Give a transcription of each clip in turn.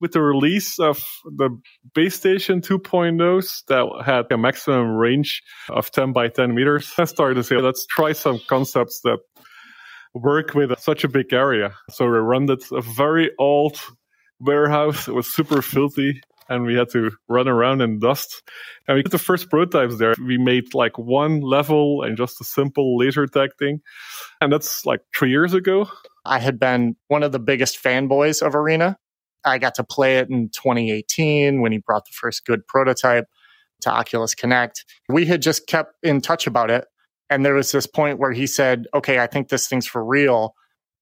with the release of the base station 2.0s that had a maximum range of 10 by 10 meters, I started to say, let's try some concepts that work with such a big area. So we rented a very old warehouse. It was super filthy and we had to run around in dust. And we did the first prototypes there. We made like one level and just a simple laser tag thing. And that's like three years ago. I had been one of the biggest fanboys of Arena. I got to play it in 2018 when he brought the first good prototype to Oculus Connect. We had just kept in touch about it. And there was this point where he said, Okay, I think this thing's for real.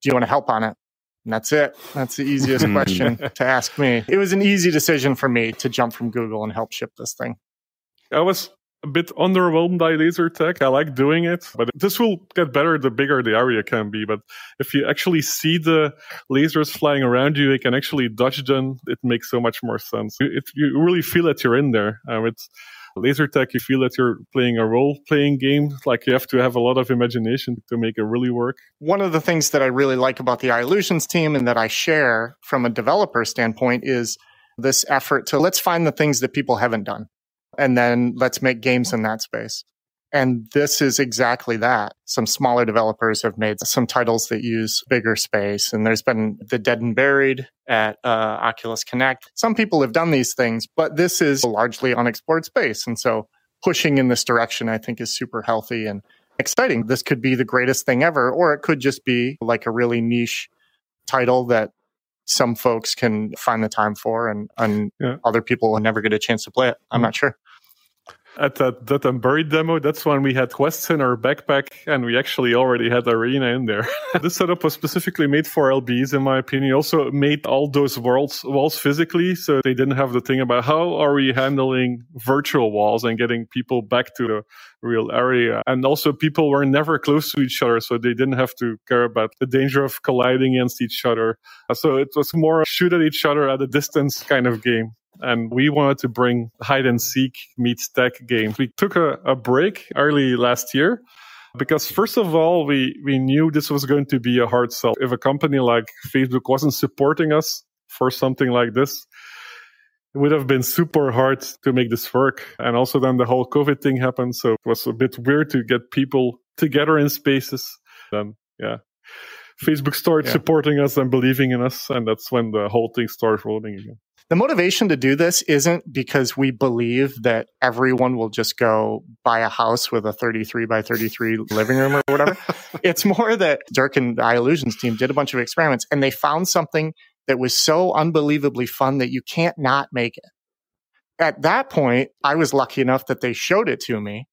Do you want to help on it? And that's it. That's the easiest hmm. question to ask me. It was an easy decision for me to jump from Google and help ship this thing. I was a bit underwhelmed by laser tag. I like doing it, but this will get better the bigger the area can be. But if you actually see the lasers flying around you, you can actually dodge them. It makes so much more sense. If you really feel that you're in there, um, it's laser tag, you feel that you're playing a role playing game. Like you have to have a lot of imagination to make it really work. One of the things that I really like about the I-Illusions team and that I share from a developer standpoint is this effort to let's find the things that people haven't done and then let's make games in that space. And this is exactly that. Some smaller developers have made some titles that use bigger space. And there's been The Dead and Buried at uh, Oculus Connect. Some people have done these things, but this is largely unexplored space. And so pushing in this direction, I think, is super healthy and exciting. This could be the greatest thing ever, or it could just be like a really niche title that some folks can find the time for and, and yeah. other people will never get a chance to play it. I'm mm. not sure at that Dead and Buried demo, that's when we had quests in our backpack and we actually already had arena in there. this setup was specifically made for LBs, in my opinion. Also made all those worlds walls physically, so they didn't have the thing about how are we handling virtual walls and getting people back to the real area. And also people were never close to each other, so they didn't have to care about the danger of colliding against each other. So it was more shoot at each other at a distance kind of game and we wanted to bring hide and seek meets tech games. We took a, a break early last year because first of all, we, we knew this was going to be a hard sell. If a company like Facebook wasn't supporting us for something like this, it would have been super hard to make this work. And also then the whole COVID thing happened. So it was a bit weird to get people together in spaces. Then, yeah. Facebook started yeah. supporting us and believing in us. And that's when the whole thing started rolling again. The motivation to do this isn't because we believe that everyone will just go buy a house with a 33 by 33 living room or whatever. it's more that Dirk and the I-Illusions team did a bunch of experiments and they found something that was so unbelievably fun that you can't not make it. At that point, I was lucky enough that they showed it to me.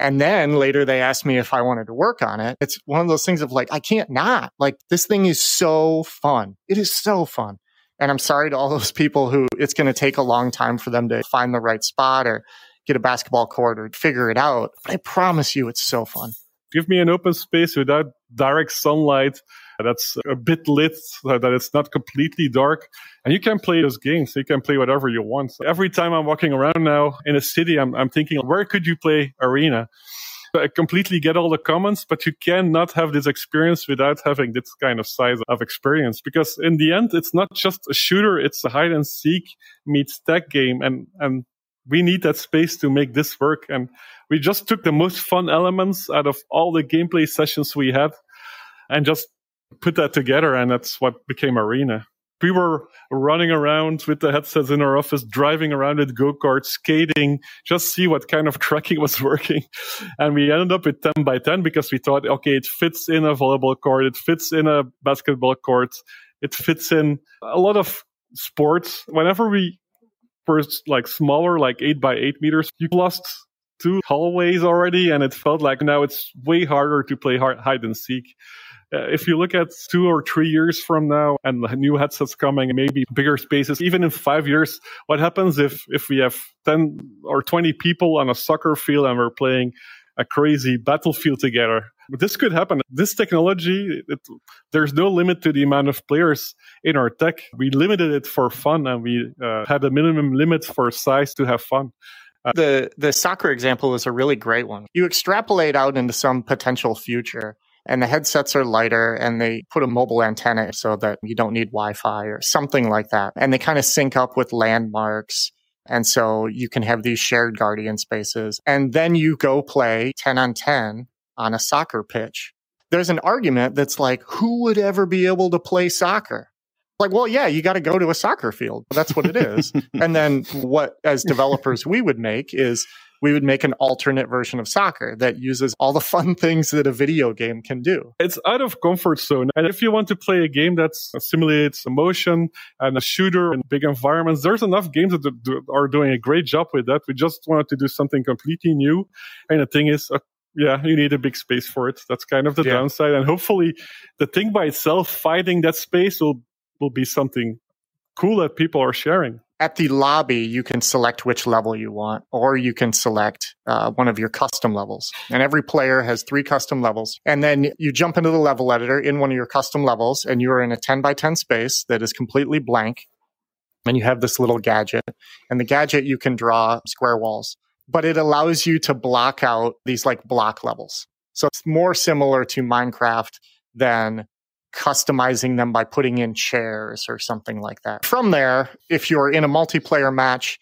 And then later they asked me if I wanted to work on it. It's one of those things of like, I can't not. Like, this thing is so fun. It is so fun. And I'm sorry to all those people who it's going to take a long time for them to find the right spot or get a basketball court or figure it out. But I promise you, it's so fun. Give me an open space without direct sunlight that's a bit lit so that it's not completely dark. And you can play those games. You can play whatever you want. So every time I'm walking around now in a city, I'm, I'm thinking, where could you play arena? I completely get all the comments, but you cannot have this experience without having this kind of size of experience. Because in the end, it's not just a shooter, it's a hide and seek meets tech game. And, and we need that space to make this work. And we just took the most fun elements out of all the gameplay sessions we had and just put that together. And that's what became Arena we were running around with the headsets in our office, driving around with go karts, skating, just see what kind of tracking was working. And we ended up with 10 by 10 because we thought, okay, it fits in a volleyball court, it fits in a basketball court, it fits in a lot of sports. Whenever we were like smaller, like 8 by 8 meters, you lost two hallways already, and it felt like now it's way harder to play hide and seek. Uh, if you look at two or three years from now and new headsets coming, maybe bigger spaces, even in five years, what happens if, if we have 10 or 20 people on a soccer field and we're playing a crazy battlefield together? This could happen. This technology, it, there's no limit to the amount of players in our tech. We limited it for fun and we uh, had a minimum limit for size to have fun. Uh, the the soccer example is a really great one. You extrapolate out into some potential future and the headsets are lighter and they put a mobile antenna so that you don't need Wi-Fi or something like that. And they kind of sync up with landmarks. And so you can have these shared guardian spaces and then you go play 10 on 10 on a soccer pitch. There's an argument that's like, who would ever be able to play soccer? Like, well, yeah, you got to go to a soccer field. That's what it is. and then what, as developers, we would make is we would make an alternate version of soccer that uses all the fun things that a video game can do. It's out of comfort zone. And if you want to play a game that simulates emotion and a shooter in big environments, there's enough games that are doing a great job with that. We just wanted to do something completely new. And the thing is, uh, yeah, you need a big space for it. That's kind of the yeah. downside. And hopefully the thing by itself finding that space will, will be something cool that people are sharing at the lobby, you can select which level you want, or you can select uh, one of your custom levels. And every player has three custom levels. And then you jump into the level editor in one of your custom levels, and you are in a 10 by 10 space that is completely blank. And you have this little gadget. And the gadget, you can draw square walls, but it allows you to block out these like block levels. So it's more similar to Minecraft than customizing them by putting in chairs or something like that. From there, if you're in a multiplayer match,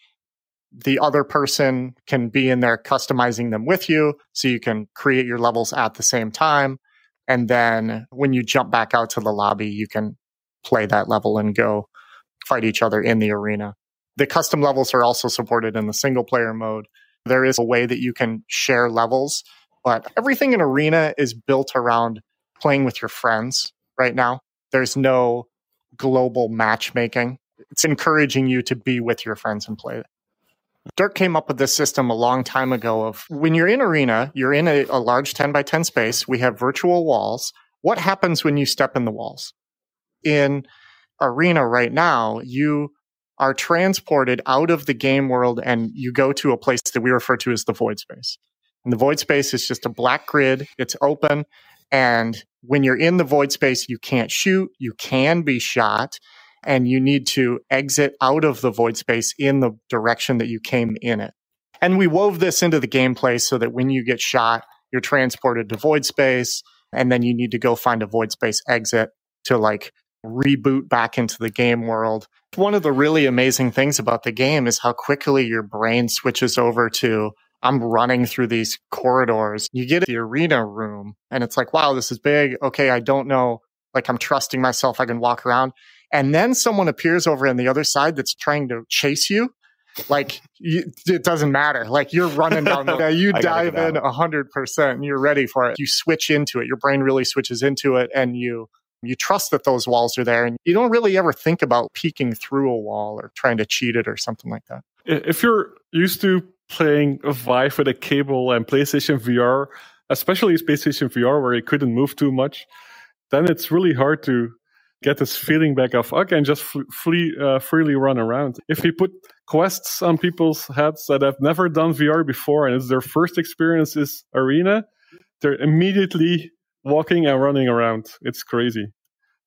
the other person can be in there customizing them with you so you can create your levels at the same time. And then when you jump back out to the lobby, you can play that level and go fight each other in the arena. The custom levels are also supported in the single player mode. There is a way that you can share levels, but everything in Arena is built around playing with your friends right now. There's no global matchmaking. It's encouraging you to be with your friends and play. Dirk came up with this system a long time ago of when you're in arena, you're in a, a large 10 by 10 space. We have virtual walls. What happens when you step in the walls? In arena right now, you are transported out of the game world and you go to a place that we refer to as the void space. And the void space is just a black grid. It's open and when you're in the void space, you can't shoot, you can be shot, and you need to exit out of the void space in the direction that you came in it. And we wove this into the gameplay so that when you get shot, you're transported to void space, and then you need to go find a void space exit to like reboot back into the game world. One of the really amazing things about the game is how quickly your brain switches over to I'm running through these corridors. You get the arena room and it's like, wow, this is big. Okay. I don't know. Like I'm trusting myself. I can walk around. And then someone appears over on the other side that's trying to chase you. Like you, it doesn't matter. Like you're running down the, you dive in a hundred percent and you're ready for it. You switch into it. Your brain really switches into it and you, you trust that those walls are there and you don't really ever think about peeking through a wall or trying to cheat it or something like that. If you're used to playing Vive with a cable and PlayStation VR, especially PlayStation VR where you couldn't move too much, then it's really hard to get this feeling back of okay, and just uh, freely run around. If we put quests on people's heads that have never done VR before and it's their first experience is arena, they're immediately walking and running around. It's crazy.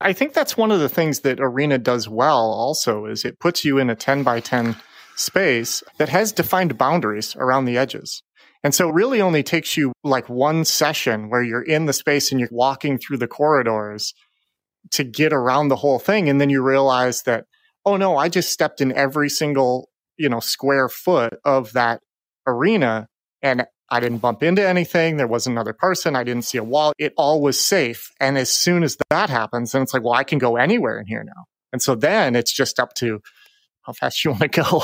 I think that's one of the things that arena does well also is it puts you in a 10 by 10 space that has defined boundaries around the edges. And so it really only takes you like one session where you're in the space and you're walking through the corridors to get around the whole thing. And then you realize that, oh no, I just stepped in every single, you know, square foot of that arena and I didn't bump into anything. There was another person. I didn't see a wall. It all was safe. And as soon as that happens, then it's like, well, I can go anywhere in here now. And so then it's just up to how fast you want to go.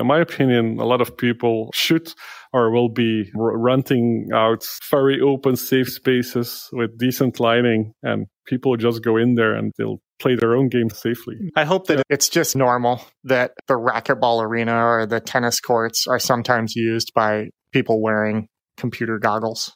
In my opinion, a lot of people should or will be renting out very open, safe spaces with decent lighting, and people just go in there and they'll play their own game safely. I hope that it's just normal that the racquetball arena or the tennis courts are sometimes used by people wearing computer goggles.